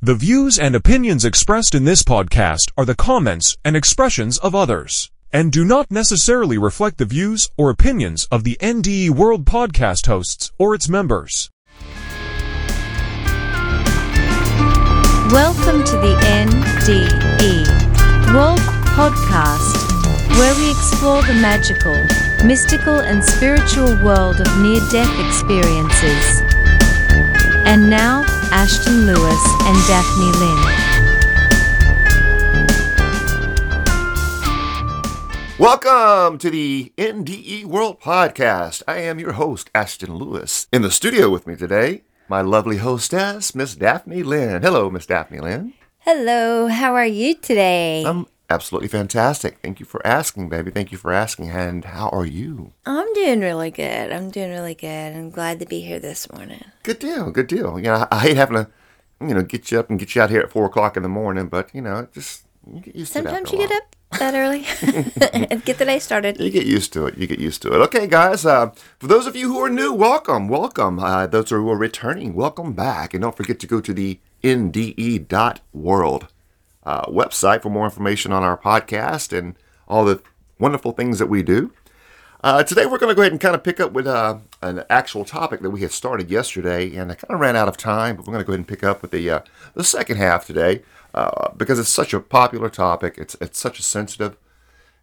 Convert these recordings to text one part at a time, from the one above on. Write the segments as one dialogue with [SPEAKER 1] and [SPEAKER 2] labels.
[SPEAKER 1] The views and opinions expressed in this podcast are the comments and expressions of others and do not necessarily reflect the views or opinions of the NDE World podcast hosts or its members.
[SPEAKER 2] Welcome to the NDE World Podcast, where we explore the magical, mystical, and spiritual world of near death experiences. And now, Ashton Lewis and Daphne Lynn.
[SPEAKER 3] Welcome to the NDE World Podcast. I am your host, Ashton Lewis. In the studio with me today, my lovely hostess, Miss Daphne Lynn. Hello, Miss Daphne Lynn.
[SPEAKER 2] Hello, how are you today?
[SPEAKER 3] I'm absolutely fantastic. Thank you for asking, baby. Thank you for asking. And how are you?
[SPEAKER 2] I'm doing really good. I'm doing really good. I'm glad to be here this morning.
[SPEAKER 3] Good deal. Good deal. You know, I, I hate having to, you know, get you up and get you out here at four o'clock in the morning, but you know, just you get used
[SPEAKER 2] Sometimes
[SPEAKER 3] to it.
[SPEAKER 2] you get up that early and get the day started.
[SPEAKER 3] You get used to it. You get used to it. Okay, guys. Uh, for those of you who are new, welcome, welcome. Uh, those who are returning, welcome back. And don't forget to go to the nde.world uh, website for more information on our podcast and all the wonderful things that we do. Uh, today, we're going to go ahead and kind of pick up with uh, an actual topic that we had started yesterday, and I kind of ran out of time, but we're going to go ahead and pick up with the uh, the second half today uh, because it's such a popular topic. It's it's such a sensitive,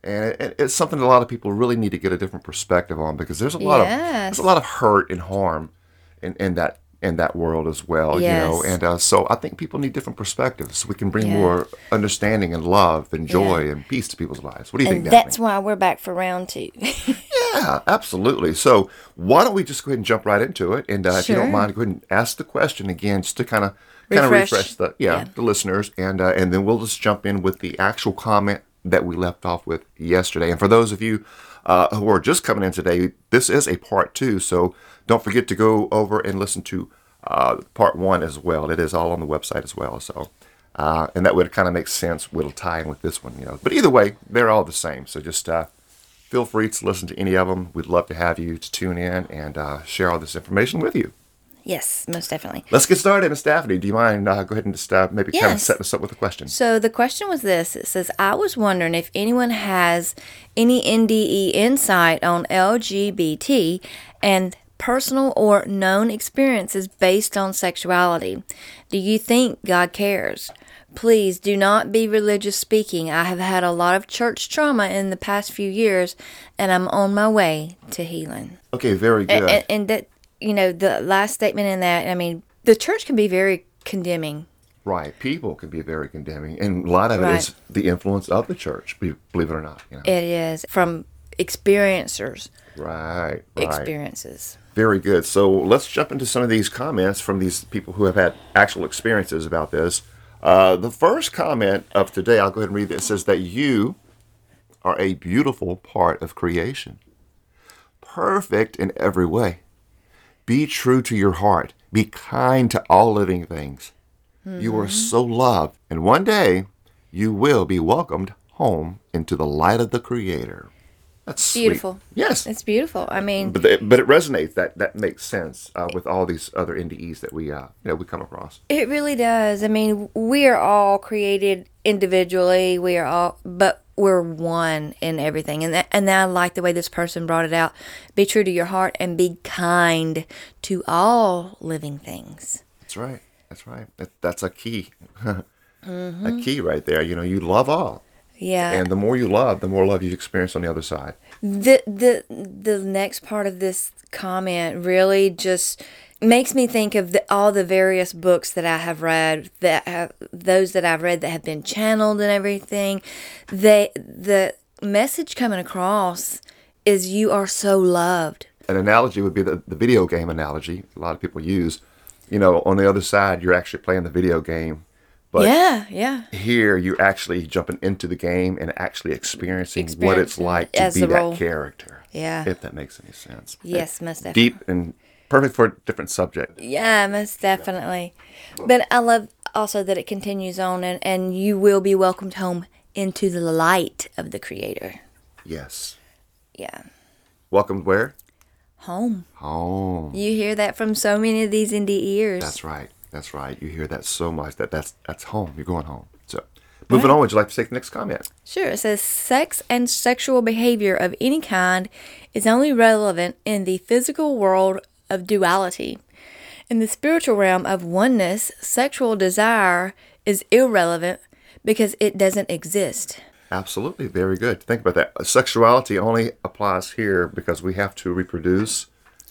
[SPEAKER 3] and it, it's something that a lot of people really need to get a different perspective on because there's a lot of there's a lot of hurt and harm in, in that in that world as well. You know, and uh, so I think people need different perspectives. We can bring
[SPEAKER 2] Yeah.
[SPEAKER 3] more understanding and love and joy
[SPEAKER 2] Yeah.
[SPEAKER 3] and peace to people's lives. What do you
[SPEAKER 2] And
[SPEAKER 3] think? Daphne?
[SPEAKER 2] that's why we're back for round two.
[SPEAKER 3] Yeah, absolutely. So why don't we just go ahead and jump right into it? And uh, if you don't mind, go ahead and ask the question again, just to kind of kind of
[SPEAKER 2] Refresh.
[SPEAKER 3] refresh the yeah,
[SPEAKER 2] Yeah.
[SPEAKER 3] the listeners, and uh, and then we'll just jump in with the actual comment that we left off with yesterday. And for those of you uh, who are just coming in today, this is a part two, so don't forget to go over and listen to uh, part one as well. It is all on the website as well. So. Uh, and that would kind of make sense. Will tie in with this one, you know. But either way, they're all the same. So just uh, feel free to listen to any of them. We'd love to have you to tune in and uh, share all this information with you.
[SPEAKER 2] yes, most definitely.
[SPEAKER 3] Let's get started, Miss Daphne. Do you mind uh, go ahead and just uh, maybe kind of set us up with a question?
[SPEAKER 2] So the question was this it says, I was wondering if anyone has any NDE insight on LGBT and personal or known experiences based on sexuality. Do you think God cares? Please do not be religious speaking. I have had a lot of church trauma in the past few years and I'm on my way to healing.
[SPEAKER 3] Okay, very good.
[SPEAKER 2] And, and, that, you know, the last statement in that, I mean, the church can be very condemning.
[SPEAKER 3] right, people can be very condemning, and a lot of it
[SPEAKER 2] Right.
[SPEAKER 3] is the influence of the church. Believe it or not, you know.
[SPEAKER 2] It is from experiencers'
[SPEAKER 3] right, right.
[SPEAKER 2] experiences.
[SPEAKER 3] Very good. So let's jump into some of these comments from these people who have had actual experiences about this. Uh, the first comment of today, I'll go ahead and read it. It says that you are a beautiful part of creation, perfect in every way. Be true to your heart. Be kind to all living things. You are so loved, and one day you will be welcomed home into the light of the Creator. That's sweet.
[SPEAKER 2] Beautiful.
[SPEAKER 3] Yes,
[SPEAKER 2] It's beautiful. I mean,
[SPEAKER 3] but it, but it resonates. That that makes sense uh, with all these other NDEs that we uh you know we come across.
[SPEAKER 2] it really does. I mean, we are all created individually. We are all, but we're one in everything. And that, and I like the way this person brought it out. Be true to your heart and be kind to all living things.
[SPEAKER 3] That's right. That's right. That, that's a key. A key right there. You know, you love all,
[SPEAKER 2] Yeah.
[SPEAKER 3] and the more you love, the more love you experience on the other side.
[SPEAKER 2] the the the next part of this comment really just makes me think of the, all the various books that I have read that have those that I've read that have been channeled and everything they the message coming across is you are so loved
[SPEAKER 3] An analogy would be the, the video game analogy. A lot of people use. You know, on the other side, you're actually playing the video game, but
[SPEAKER 2] yeah yeah
[SPEAKER 3] here you're actually jumping into the game and actually experiencing what it's like to be that
[SPEAKER 2] role.
[SPEAKER 3] character.
[SPEAKER 2] Yeah.
[SPEAKER 3] If that makes any sense.
[SPEAKER 2] yes most definitely
[SPEAKER 3] Deep and perfect for a different subject.
[SPEAKER 2] Yeah, most definitely. But I love also that it continues on and, and you will be welcomed home into the light of the Creator.
[SPEAKER 3] Yes.
[SPEAKER 2] Yeah.
[SPEAKER 3] Welcome where?
[SPEAKER 2] Home.
[SPEAKER 3] Home.
[SPEAKER 2] You hear that from so many of these NDEers.
[SPEAKER 3] That's right. That's right. You hear that so much that that's that's home. You're going home. So, moving on. Would you like to take the next comment?
[SPEAKER 2] Sure. It says sex and sexual behavior of any kind is only relevant in the physical world of duality. In the spiritual realm of oneness, sexual desire is irrelevant because it doesn't exist.
[SPEAKER 3] Absolutely. Very good. Think about that. Sexuality only applies here because we have to reproduce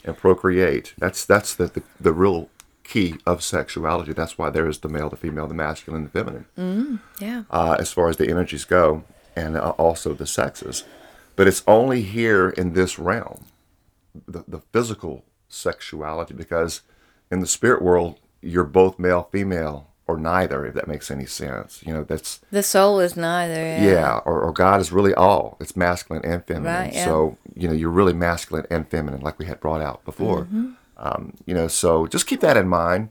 [SPEAKER 3] and procreate. That's that's the, the, the real key of sexuality. That's why there is the male, the female, the masculine, the feminine.
[SPEAKER 2] Yeah.
[SPEAKER 3] uh, as far as the energies go, and uh, also the sexes. But it's only here in this realm, the, the physical sexuality, because in the spirit world, you're both male, female, or neither, if that makes any sense. You know, that's,
[SPEAKER 2] The soul is neither.
[SPEAKER 3] yeah, or, or God is really all. It's masculine and feminine.
[SPEAKER 2] Right, yeah.
[SPEAKER 3] So, you know, you're really masculine and feminine, like we had brought out before.
[SPEAKER 2] Mm-hmm.
[SPEAKER 3] Um, you know, so just keep that in mind.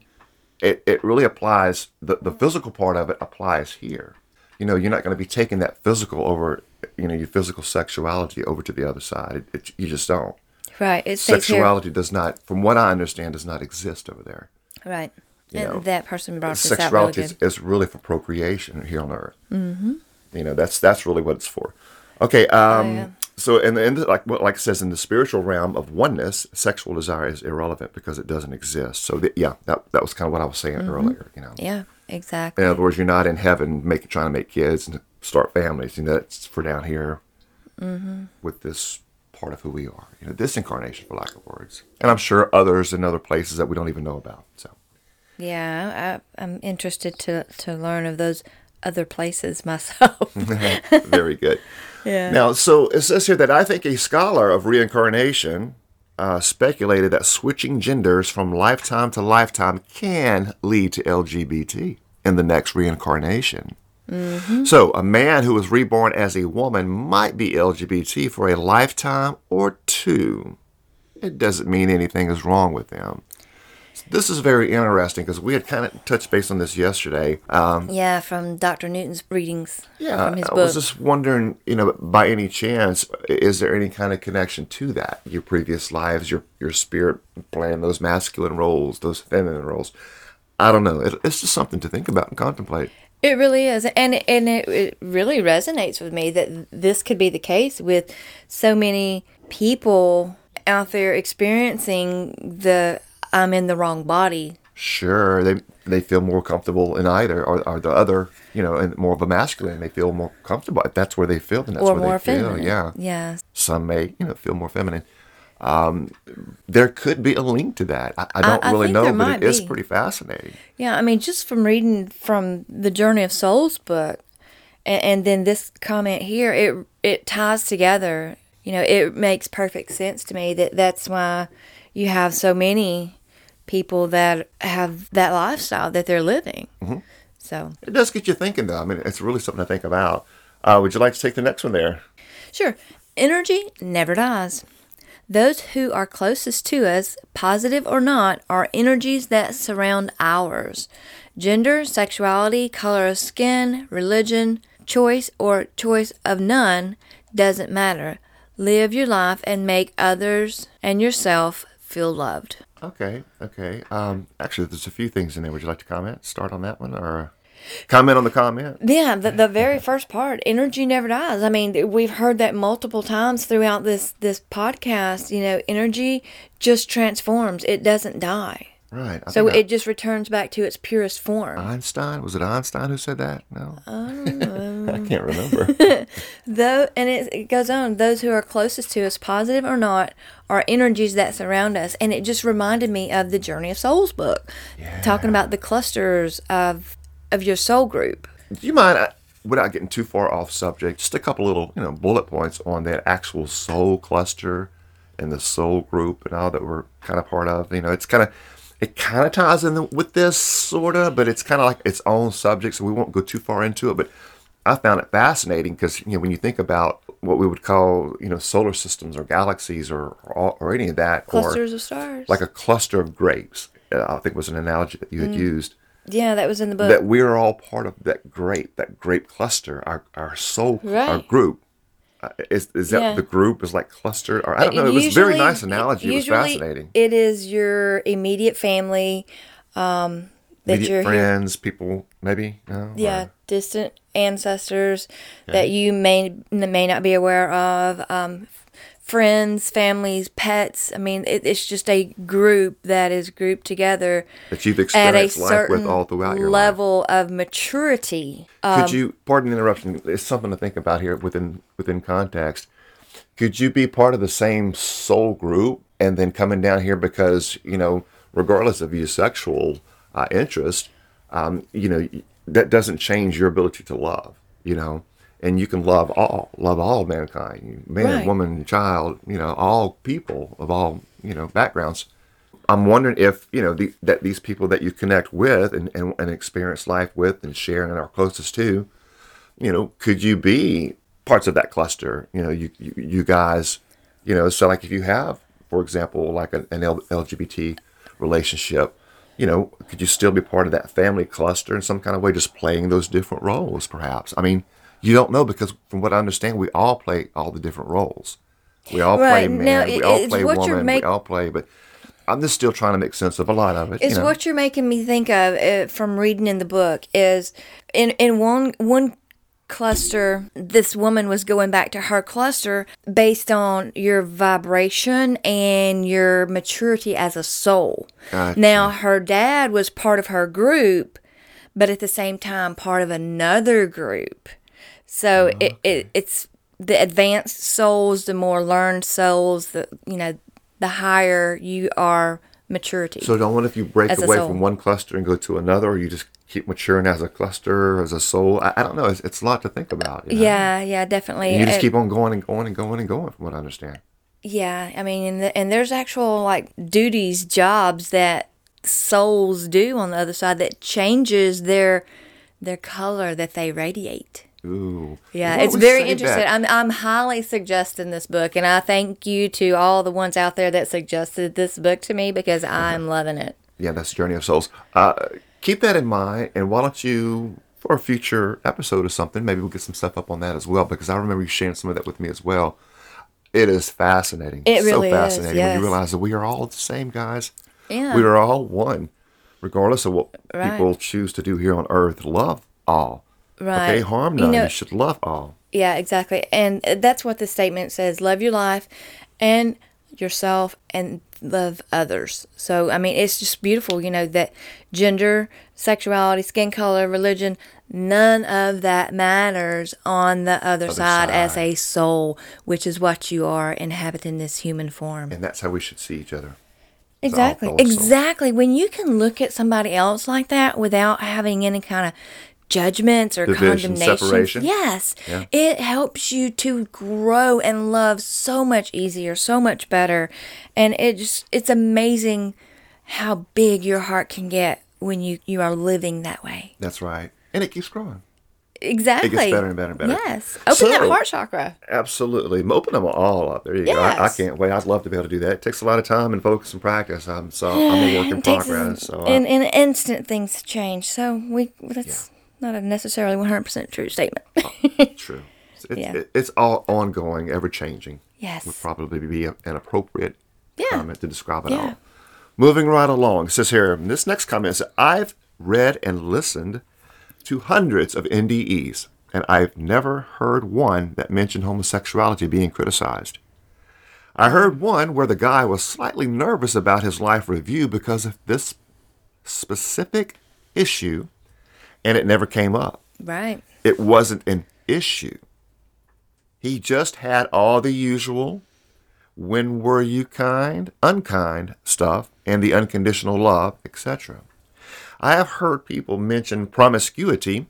[SPEAKER 3] It, it really applies, the, the physical part of it applies here. You know, you're not going to be taking that physical over, you know, your physical sexuality over to the other side. It, it, you just don't.
[SPEAKER 2] Right. It.
[SPEAKER 3] Sexuality does not, from what I understand, does not exist over there.
[SPEAKER 2] Right.
[SPEAKER 3] you
[SPEAKER 2] and
[SPEAKER 3] know,
[SPEAKER 2] that person brought this out really
[SPEAKER 3] sexuality
[SPEAKER 2] good.
[SPEAKER 3] is, is really for procreation here on earth. Mm-hmm. You know, that's that's really what it's for. Okay. Um,
[SPEAKER 2] Oh, yeah.
[SPEAKER 3] So, in the, in like what like it says in the spiritual realm of oneness, sexual desire is irrelevant because it doesn't exist. So, the, yeah, that that was kind of what I was saying earlier. You know,
[SPEAKER 2] Mm-hmm. Yeah. Exactly.
[SPEAKER 3] in other words, you're not in heaven making trying to make kids and start families. You know, that's for down here
[SPEAKER 2] Mm-hmm.
[SPEAKER 3] with this part of who we are. You know, this incarnation, for lack of words, and I'm sure others in other places that we don't even know about. So.
[SPEAKER 2] Yeah, I, I'm interested to to learn of those other places myself.
[SPEAKER 3] Very good.
[SPEAKER 2] yeah.
[SPEAKER 3] Now, so it says here that I think a scholar of reincarnation uh, speculated that switching genders from lifetime to lifetime can lead to LGBT in the next reincarnation. So, a man who was reborn as a woman might be LGBT for a lifetime or two. It doesn't mean anything is wrong with them. This is very interesting because we had kind of touched base on this yesterday. Um,
[SPEAKER 2] yeah, from Dr. Newton's readings
[SPEAKER 3] yeah,
[SPEAKER 2] from his
[SPEAKER 3] I
[SPEAKER 2] book.
[SPEAKER 3] was just wondering, you know, by any chance, is there any kind of connection to that? Your previous lives, your your spirit playing those masculine roles, those feminine roles. I don't know. It, it's just something to think about and contemplate.
[SPEAKER 2] It really is, and and it, it really resonates with me that this could be the case with so many people out there experiencing the I'm in the wrong body.
[SPEAKER 3] Sure, they they feel more comfortable in either or, or the other, you know, and more of a masculine. They feel more comfortable. If that's where they feel, then that's
[SPEAKER 2] or
[SPEAKER 3] where
[SPEAKER 2] more
[SPEAKER 3] they feel. Yeah.
[SPEAKER 2] Yeah.
[SPEAKER 3] Some may, you know, feel more feminine. Um, there could be a link to that. I, I don't
[SPEAKER 2] I
[SPEAKER 3] really
[SPEAKER 2] think
[SPEAKER 3] know, but it is
[SPEAKER 2] be.
[SPEAKER 3] pretty fascinating.
[SPEAKER 2] Yeah, I mean, just from reading from the Journey of Souls book, and, and then this comment here, it it ties together. You know, it makes perfect sense to me that that's why you have so many people that have that lifestyle that they're living. So,
[SPEAKER 3] It does get you thinking, though. I mean, it's really something to think about. Uh, would you like to take the next one there?
[SPEAKER 2] sure, energy never dies. Those who are closest to us, positive or not, are energies that surround ours. Gender, sexuality, color of skin, religion, choice, or choice of none doesn't matter. Live your life and make others and yourself feel loved.
[SPEAKER 3] Okay, okay. Um, actually, there's a few things in there. Would you like to comment? Start on that one, or comment on the comment?
[SPEAKER 2] Yeah, the, the very first part, energy never dies. I mean, we've heard that multiple times throughout this this podcast. You know, energy just transforms; it doesn't die.
[SPEAKER 3] Right. I
[SPEAKER 2] So it just returns back to its purest form.
[SPEAKER 3] Einstein was it Einstein who said that? No, I can't remember.
[SPEAKER 2] Though, and it, it goes on. Those who are closest to us, positive or not, are energies that surround us. And it just reminded me of the Journey of Souls book, talking about the clusters of of your soul group.
[SPEAKER 3] Do you mind, uh, without getting too far off subject, just a couple little, you know, bullet points on that actual soul cluster and the soul group and all that we're kind of part of? You know, it's kind of, it kind of ties in with this sort of, but it's kind of like its own subject, so we won't go too far into it. But I found it fascinating because you know when you think about what we would call you know solar systems or galaxies or or, or any of that,
[SPEAKER 2] Clusters of stars.
[SPEAKER 3] like a cluster of grapes, uh, I think was an analogy that you
[SPEAKER 2] Mm.
[SPEAKER 3] had used
[SPEAKER 2] yeah, that was in the book.
[SPEAKER 3] that we're all part of that grape, that grape cluster, our our soul, our group. Is is that
[SPEAKER 2] Yeah.
[SPEAKER 3] the group is like clustered? Or I don't know. It was a very nice analogy. It was fascinating.
[SPEAKER 2] It is your immediate family, um, that
[SPEAKER 3] Immediate friends, people, maybe. No?
[SPEAKER 2] Yeah,
[SPEAKER 3] Or-
[SPEAKER 2] distant ancestors that you may may not be aware of. Um, friends, families, pets. I mean, it, it's just a group that is grouped together
[SPEAKER 3] that you've experienced life with all throughout your life.
[SPEAKER 2] level of maturity. Um,
[SPEAKER 3] Could you, pardon the interruption, it's something to think about here within within context. Could you be part of the same soul group and then coming down here because, you know, regardless of your sexual uh, interest, um, you know, that doesn't change your ability to love, you know, and you can love all, love all mankind, man,
[SPEAKER 2] Right.
[SPEAKER 3] woman, child, you know, all people of all, you know, backgrounds. I'm wondering if you know the, that these people that you connect with and, and, and experience life with and share and are closest to, you know, could you be parts of that cluster? You know, you you, you guys, you know, so like if you have, for example, like an, an LGBT relationship, you know, could you still be part of that family cluster in some kind of way, just playing those different roles, perhaps? I mean, you don't know because from what I understand, we all play all the different roles. We all play
[SPEAKER 2] Right.
[SPEAKER 3] man,
[SPEAKER 2] Now,
[SPEAKER 3] we
[SPEAKER 2] it-
[SPEAKER 3] all play woman,
[SPEAKER 2] make-
[SPEAKER 3] we all play, but I'm just still trying to make sense of a lot of it.
[SPEAKER 2] It's
[SPEAKER 3] you know.
[SPEAKER 2] what you're making me think of uh, from reading in the book. Is in in one one cluster, this woman was going back to her cluster based on your vibration and your maturity as a soul.
[SPEAKER 3] Gotcha.
[SPEAKER 2] Now, her dad was part of her group, but at the same time, part of another group. So oh, it, it it's the advanced souls, the more learned souls, the you know, the higher you are maturity.
[SPEAKER 3] So don't wonder if you break away
[SPEAKER 2] soul.
[SPEAKER 3] from one cluster and go to another, or you just keep maturing as a cluster, as a soul. I, I don't know. It's, it's a lot to think about. you know?
[SPEAKER 2] yeah, yeah, definitely.
[SPEAKER 3] And you just
[SPEAKER 2] And-
[SPEAKER 3] keep on going and going and going and going, from what I understand.
[SPEAKER 2] Yeah, I mean, and, the, and there's actual like duties, jobs that souls do on the other side that changes their their color that they radiate.
[SPEAKER 3] Ooh.
[SPEAKER 2] Yeah,
[SPEAKER 3] Why
[SPEAKER 2] it's very interesting. I'm I'm highly suggesting this book, and I thank you to all the ones out there that suggested this book to me because I'm loving it.
[SPEAKER 3] Yeah, that's Journey of Souls. Uh, keep that in mind, and why don't you, for a future episode or something, maybe we'll get some stuff up on that as well, because I remember you sharing some of that with me as well. It is fascinating.
[SPEAKER 2] It
[SPEAKER 3] so
[SPEAKER 2] really is,
[SPEAKER 3] fascinating when you realize that we are all the same, guys.
[SPEAKER 2] Yeah.
[SPEAKER 3] We are all one, regardless of what
[SPEAKER 2] Right.
[SPEAKER 3] people choose to do here on earth. Love all.
[SPEAKER 2] Right.
[SPEAKER 3] Okay, harm
[SPEAKER 2] You
[SPEAKER 3] none. You,
[SPEAKER 2] know-
[SPEAKER 3] should love all.
[SPEAKER 2] Yeah, exactly. And that's what the statement says love your life and yourself and love others. So, I mean, it's just beautiful, you know, that gender, sexuality, skin color, religion, none of that matters on the other, side, as a soul, which is what you are inhabiting this human form.
[SPEAKER 3] And that's how we should see each other.
[SPEAKER 2] Exactly. Exactly. When you can look at somebody else like that without having any kind of judgments or
[SPEAKER 3] Division.
[SPEAKER 2] Yes.
[SPEAKER 3] Yeah.
[SPEAKER 2] It helps you to grow and love so much easier, so much better. And it just it's amazing how big your heart can get when you you are living that way.
[SPEAKER 3] That's right. And it keeps growing.
[SPEAKER 2] Exactly.
[SPEAKER 3] It gets better and better and better.
[SPEAKER 2] Yes. Open that heart chakra.
[SPEAKER 3] Absolutely. Open them all up. There you go. I, I can't wait. I'd love to be able to do that. It takes a lot of time and focus and practice. I'm so I'm a work in progress. So uh, I-
[SPEAKER 2] in, in an instant things change. So we that's not a necessarily 100% true statement.
[SPEAKER 3] True. It's,
[SPEAKER 2] Yeah.
[SPEAKER 3] it- it's all ongoing, ever changing.
[SPEAKER 2] Yes.
[SPEAKER 3] Would probably be an appropriate
[SPEAKER 2] Yeah.
[SPEAKER 3] comment to describe it
[SPEAKER 2] Yeah.
[SPEAKER 3] all. Moving right along. It says here, this next comment says, I've read and listened to hundreds of NDEs, and I've never heard one that mentioned homosexuality being criticized. I heard one where the guy was slightly nervous about his life review because of this specific issue, and it never came up
[SPEAKER 2] right.
[SPEAKER 3] it wasn't an issue. He just had all the usual when were you kind, unkind stuff, and the unconditional love, etc. I have heard people mention promiscuity,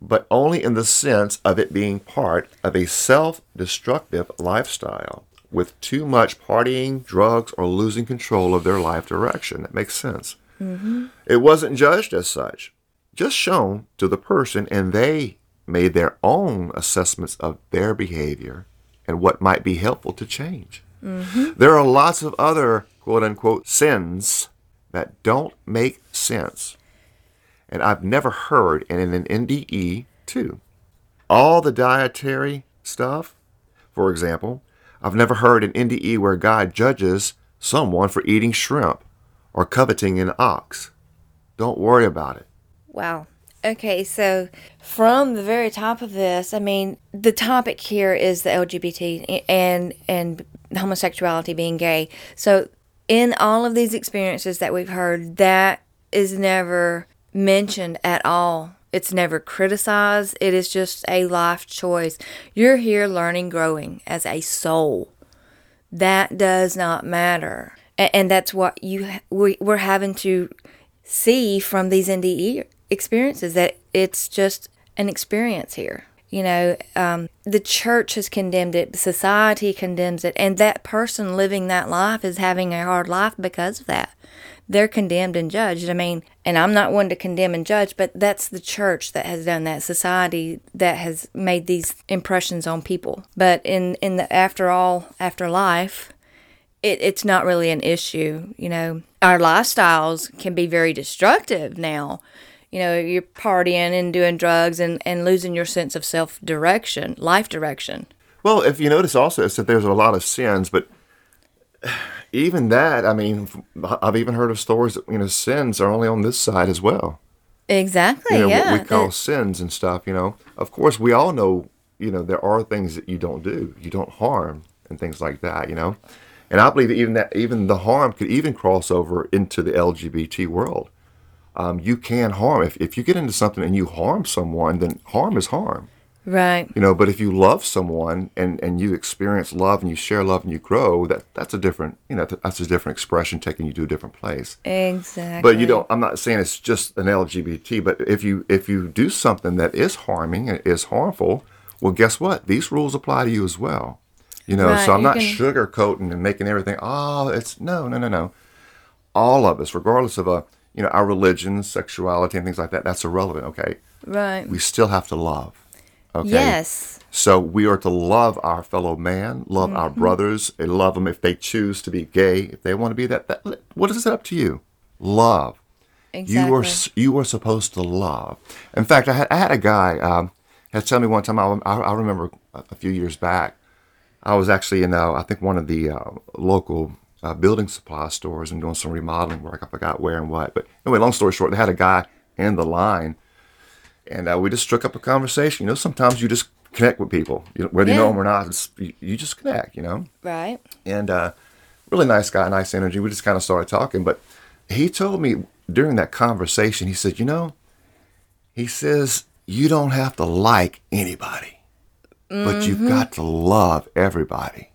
[SPEAKER 3] but only in the sense of it being part of a self destructive lifestyle with too much partying, drugs, or losing control of their life direction. That makes sense. Mm-hmm. It wasn't judged as such, just shown to the person, and they made their own assessments of their behavior and what might be helpful to change. Mm-hmm. There are lots of other quote unquote sins that don't make sense. And I've never heard, and in an NDE too, all the dietary stuff, for example, I've never heard an NDE where God judges someone for eating shrimp or coveting an ox. Don't worry about it.
[SPEAKER 2] Wow. Okay, so from the very top of this, I mean, the topic here is the LGBT and and homosexuality being gay. So in all of these experiences that we've heard, that is never mentioned at all. It's never criticized. It is just a life choice. You're here learning, growing as a soul. That does not matter. And, that's what you we're having to see from these NDE experiences that it's just an experience here. You know, um, the church has condemned it, society condemns it, and that person living that life is having a hard life because of that. They're condemned and judged. I mean, and I'm not one to condemn and judge, but that's the church that has done that, society that has made these impressions on people. But in in the after all, after life, it, it's not really an issue. You know, our lifestyles can be very destructive now you know, you're partying and doing drugs and, and losing your sense of self direction, life direction.
[SPEAKER 3] Well, if you notice also, it's that there's a lot of sins, but even that, I mean, I've even heard of stories that, you know, sins are only on this side as well.
[SPEAKER 2] Exactly.
[SPEAKER 3] You know,
[SPEAKER 2] yeah.
[SPEAKER 3] what we call sins and stuff, you know. Of course, we all know, you know, there are things that you don't do, you don't harm and things like that, you know. And I believe even that even the harm could even cross over into the LGBT world um, you can harm. If, if you get into something and you harm someone, then harm is harm.
[SPEAKER 2] Right.
[SPEAKER 3] You know, but if you love someone and, and you experience love and you share love and you grow, that that's a different, you know, that's a different expression taking you to a different place.
[SPEAKER 2] Exactly.
[SPEAKER 3] But you don't. I'm not saying it's just an LGBT. But if you if you do something that is harming and is harmful, well, guess what? These rules apply to you as well. You know,
[SPEAKER 2] right.
[SPEAKER 3] so I'm
[SPEAKER 2] you
[SPEAKER 3] not
[SPEAKER 2] can...
[SPEAKER 3] sugarcoating and making everything. Oh, it's no, no, no, no. All of us, regardless of a you know, our religion, sexuality, and things like that, that's irrelevant, okay?
[SPEAKER 2] Right.
[SPEAKER 3] We still have to love. Okay?
[SPEAKER 2] Yes.
[SPEAKER 3] So we are to love our fellow man, love mm-hmm. our brothers, and love them if they choose to be gay, if they want to be that. that what is it up to you? Love.
[SPEAKER 2] Exactly.
[SPEAKER 3] You are you are supposed to love. In fact, I had I had a guy um, had tell me one time. I, I remember a few years back. I was actually in uh, I think one of the uh, local uh, building supply stores and doing some remodeling work. I forgot where and what. But anyway, long story short, they had a guy in the line, and uh, we just struck up a conversation. You know, sometimes you just connect with people, you know, whether yeah. you know them or not. You, you, just connect, you know.
[SPEAKER 2] Right.
[SPEAKER 3] And uh, really nice guy, nice energy. We just kind of started talking, but he told me during that conversation, he said, you know, he says you don't have to like anybody, mm-hmm. but you've mm-hmm. got to love everybody.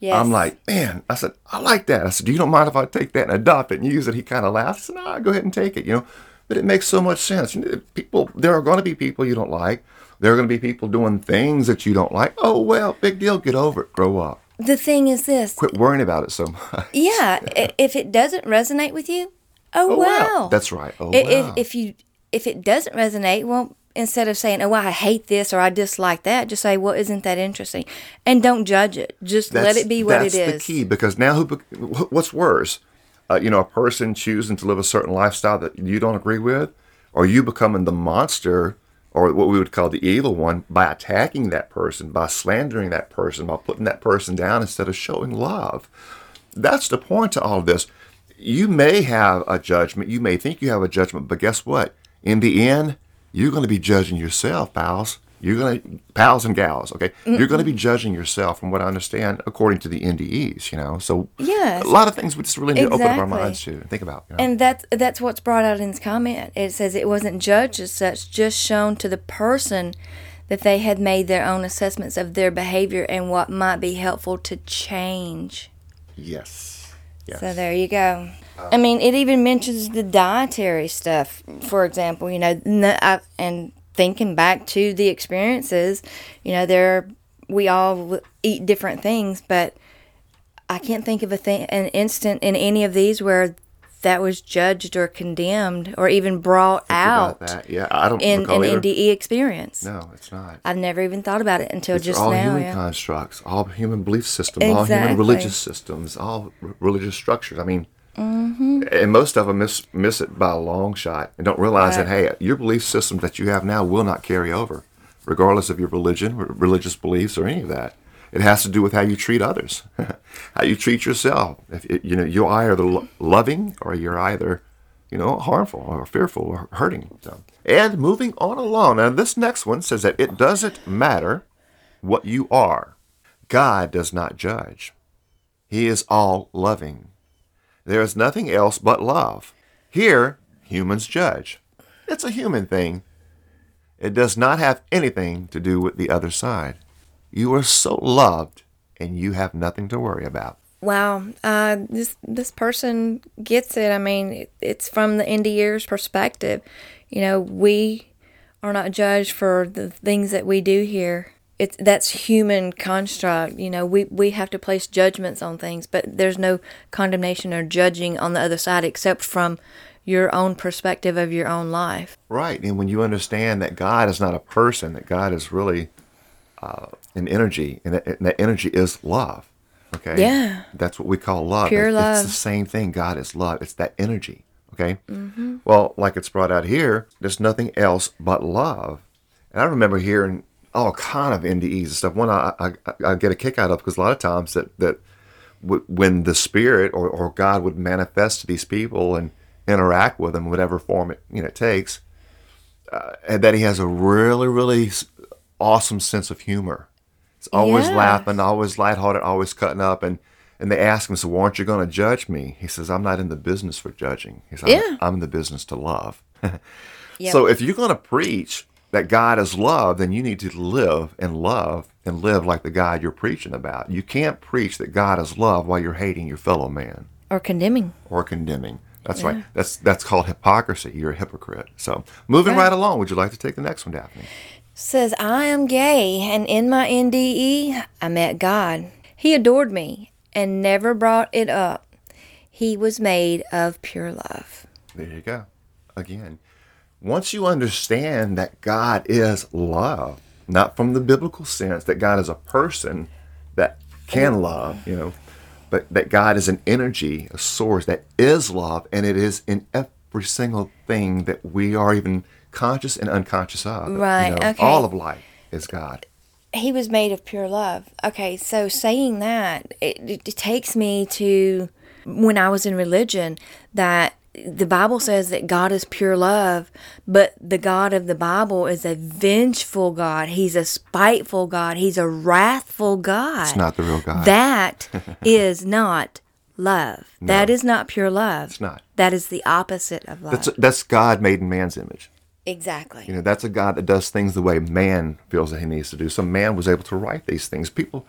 [SPEAKER 2] Yes.
[SPEAKER 3] I'm like, man, I said, I like that. I said, do you don't mind if I take that and adopt it and use it? He kind of laughs. I said, no, go ahead and take it, you know. But it makes so much sense. People, there are going to be people you don't like. There are going to be people doing things that you don't like. Oh, well, big deal. Get over it. Grow up.
[SPEAKER 2] The thing is this.
[SPEAKER 3] Quit worrying about it so much.
[SPEAKER 2] Yeah. if it doesn't resonate with you, oh,
[SPEAKER 3] oh
[SPEAKER 2] wow.
[SPEAKER 3] That's right. Oh,
[SPEAKER 2] if,
[SPEAKER 3] wow.
[SPEAKER 2] if you if it doesn't resonate, well, instead of saying, "Oh, I hate this" or "I dislike that," just say, "Well, isn't that interesting?" And don't judge it. Just
[SPEAKER 3] that's,
[SPEAKER 2] let it be what it is.
[SPEAKER 3] That's the key because now, who? What's worse? Uh, you know, a person choosing to live a certain lifestyle that you don't agree with, or you becoming the monster, or what we would call the evil one, by attacking that person, by slandering that person, by putting that person down instead of showing love. That's the point to all of this. You may have a judgment. You may think you have a judgment, but guess what? In the end, you're going to be judging yourself, pals. You're going to, pals and gals, okay? Mm-hmm. You're going to be judging yourself, from what I understand, according to the NDEs, you know? So,
[SPEAKER 2] yes.
[SPEAKER 3] a lot of things we just really need exactly. to open up our minds to and think about. You
[SPEAKER 2] know? And that's, that's what's brought out in this comment. It says it wasn't judged as such, just shown to the person that they had made their own assessments of their behavior and what might be helpful to change.
[SPEAKER 3] Yes. yes.
[SPEAKER 2] So, there you go. I mean, it even mentions the dietary stuff, for example, you know, and thinking back to the experiences, you know, there we all eat different things, but I can't think of a thing, an instant in any of these where that was judged or condemned or even brought out.
[SPEAKER 3] Yeah, I don't know.
[SPEAKER 2] in an
[SPEAKER 3] either.
[SPEAKER 2] NDE experience.
[SPEAKER 3] No, it's not.
[SPEAKER 2] I've never even thought about it until
[SPEAKER 3] it's
[SPEAKER 2] just
[SPEAKER 3] all
[SPEAKER 2] now.
[SPEAKER 3] human
[SPEAKER 2] yeah.
[SPEAKER 3] constructs, all human belief systems,
[SPEAKER 2] exactly.
[SPEAKER 3] all human religious systems, all r- religious structures. I mean,
[SPEAKER 2] Mm-hmm.
[SPEAKER 3] And most of them miss miss it by a long shot and don't realize right. that hey, your belief system that you have now will not carry over, regardless of your religion, religious beliefs, or any of that. It has to do with how you treat others, how you treat yourself. If it, you know, you're either loving or you're either you know, harmful or fearful or hurting. So, and moving on along. Now, this next one says that it doesn't matter what you are. God does not judge. He is all loving. There is nothing else but love. Here, humans judge. It's a human thing. It does not have anything to do with the other side. You are so loved and you have nothing to worry about.
[SPEAKER 2] Wow, uh, this this person gets it. I mean, it, it's from the NDEers perspective. You know, we are not judged for the things that we do here. It's that's human construct. You know, we we have to place judgments on things, but there's no condemnation or judging on the other side except from your own perspective of your own life.
[SPEAKER 3] Right, and when you understand that God is not a person, that God is really uh, an energy, and that, and that energy is love. Okay.
[SPEAKER 2] Yeah.
[SPEAKER 3] That's what we call love.
[SPEAKER 2] Pure
[SPEAKER 3] it's,
[SPEAKER 2] love.
[SPEAKER 3] It's the same thing. God is love. It's that energy. Okay. Mm-hmm. Well, like it's brought out here, there's nothing else but love. And I remember hearing all kind of NDEs and stuff. One I, I, I get a kick out of because a lot of times that that w- when the Spirit or, or God would manifest to these people and interact with them, whatever form it you know it takes, uh, and that He has a really really awesome sense of humor. It's always laughing, always lighthearted, always cutting up. And, and they ask him, so why aren't you going to judge me? He says, I'm not in the business for judging. He says,
[SPEAKER 2] Yeah.
[SPEAKER 3] I'm, I'm in the business to love.
[SPEAKER 2] Yep.
[SPEAKER 3] So if you're going to preach that God is love, then you need to live and love and live like the God you're preaching about. You can't preach that God is love while you're hating your fellow man
[SPEAKER 2] Or condemning.
[SPEAKER 3] or condemning. That's right. That's that's called hypocrisy. You're a hypocrite. So moving right.
[SPEAKER 2] Right.
[SPEAKER 3] along, would you like to take the next one, Daphne?
[SPEAKER 2] says, I am gay, and in my NDE, I met God. He adored me and never brought it up. He was made of pure love.
[SPEAKER 3] There you go. Again, once you understand that God is love, not from the biblical sense that God is a person that can love, you know, but that God is an energy, a source that is love, and it is in every single thing that we are even conscious and unconscious of. You
[SPEAKER 2] Right,
[SPEAKER 3] know,
[SPEAKER 2] okay.
[SPEAKER 3] All of life is God.
[SPEAKER 2] He was made of pure love. Okay, so saying that, it, it takes me to when I was in religion that the Bible says that God is pure love, but the God of the Bible is a vengeful God. He's a spiteful God. He's a wrathful God.
[SPEAKER 3] It's not the real God.
[SPEAKER 2] That is not love. That is not pure love.
[SPEAKER 3] It's not.
[SPEAKER 2] That is the opposite of love.
[SPEAKER 3] That's that's God made in man's image.
[SPEAKER 2] exactly.
[SPEAKER 3] You know, that's a God that does things the way man feels that he needs to do. So man was able to write these things. People,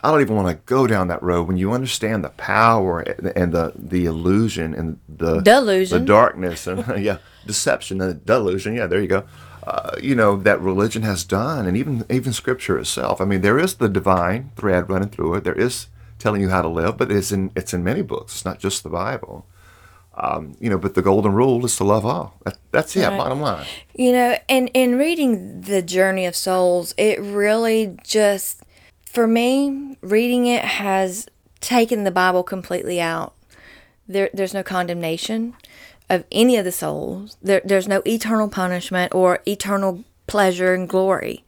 [SPEAKER 3] I don't even want to go down that road. When you understand the power and the the illusion and the
[SPEAKER 2] Delusion.
[SPEAKER 3] the darkness and yeah, deception and delusion. Yeah, there you go. Uh, you know that religion has done, and even even Scripture itself. I mean, there is the divine thread running through it. There is telling you how to live, but it's in it's in many books. It's not just the Bible. Um, you know, but the golden rule is to love all. That, that's it.
[SPEAKER 2] Right.
[SPEAKER 3] Bottom line.
[SPEAKER 2] You know, and in reading the Journey of Souls, it really just, for me, reading it has taken the Bible completely out. There, there's no condemnation of any of the souls. There, there's no eternal punishment or eternal pleasure and glory.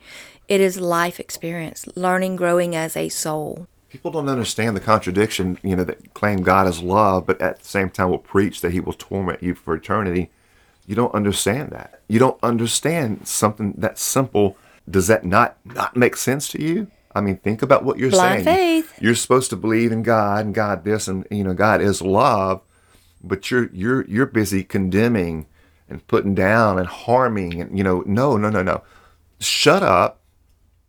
[SPEAKER 2] It is life experience, learning, growing as a soul.
[SPEAKER 3] People don't understand the contradiction, you know, that claim God is love, but at the same time will preach that he will torment you for eternity. You don't understand that. You don't understand something that simple. Does that not not make sense to you? I mean, think about what you're
[SPEAKER 2] Blind
[SPEAKER 3] saying.
[SPEAKER 2] faith.
[SPEAKER 3] You're supposed to believe in God and God this and you know God is love, but you're you're you're busy condemning and putting down and harming and you know no no no no. Shut up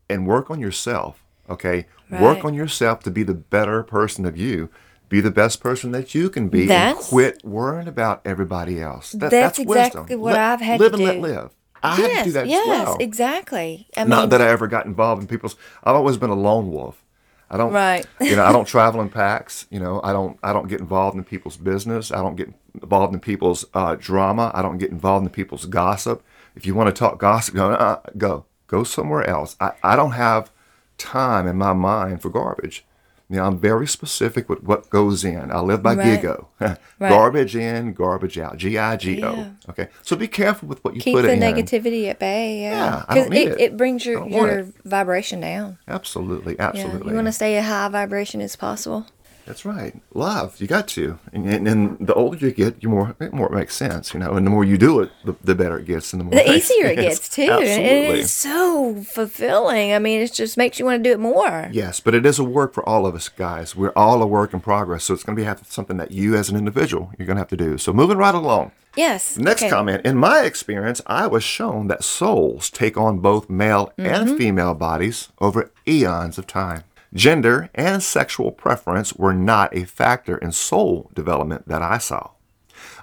[SPEAKER 3] and work on yourself. Okay, work on yourself to be the better person of you. Be the best person that you can be, and quit worrying about everybody else. That-
[SPEAKER 2] That's
[SPEAKER 3] wisdom.
[SPEAKER 2] exactly what
[SPEAKER 3] Let-
[SPEAKER 2] I've had
[SPEAKER 3] live
[SPEAKER 2] to
[SPEAKER 3] and let live. I had to do that
[SPEAKER 2] yes,
[SPEAKER 3] as well.
[SPEAKER 2] exactly. I
[SPEAKER 3] Not
[SPEAKER 2] mean,
[SPEAKER 3] that I ever got involved in people's. I've always been a lone wolf. I don't.
[SPEAKER 2] Right.
[SPEAKER 3] You know, I don't travel in packs. You know, I don't. I don't get involved in people's business. I don't get involved in people's uh, drama. I don't get involved in people's gossip. If you want to talk gossip, go. Uh, go. Go somewhere else. I, I don't have time in my mind for garbage. You know, I'm very specific with what goes in. I live by
[SPEAKER 2] Right.
[SPEAKER 3] GIGO.
[SPEAKER 2] Right.
[SPEAKER 3] garbage in, garbage out. G I G O.
[SPEAKER 2] Yeah.
[SPEAKER 3] Okay. So be careful with what you
[SPEAKER 2] keep
[SPEAKER 3] put in.
[SPEAKER 2] Keep the negativity at bay. Yeah,
[SPEAKER 3] Yeah, don't need
[SPEAKER 2] it,
[SPEAKER 3] it.
[SPEAKER 2] it brings your your
[SPEAKER 3] it.
[SPEAKER 2] vibration down.
[SPEAKER 3] Absolutely.
[SPEAKER 2] Yeah,
[SPEAKER 3] Absolutely.
[SPEAKER 2] you want to stay a high vibration as possible.
[SPEAKER 3] That's right. Love. You got to. And, and, and the older you get, the more the more it makes sense, you know. And the more you do it, the, the better it gets, and the more
[SPEAKER 2] The
[SPEAKER 3] it
[SPEAKER 2] easier it gets too. And it
[SPEAKER 3] Absolutely.
[SPEAKER 2] is so fulfilling. I mean, it just makes you want to do it more.
[SPEAKER 3] Yes, but it is a work for all of us, guys. We're all a work in progress, so it's going to be have something that you, as an individual, you're going to have to do. So moving right along.
[SPEAKER 2] Yes.
[SPEAKER 3] Next
[SPEAKER 2] Okay.
[SPEAKER 3] comment. In my experience, I was shown that souls take on both male
[SPEAKER 2] Mm-hmm.
[SPEAKER 3] and female bodies over eons of time. Gender and sexual preference were not a factor in soul development that I saw,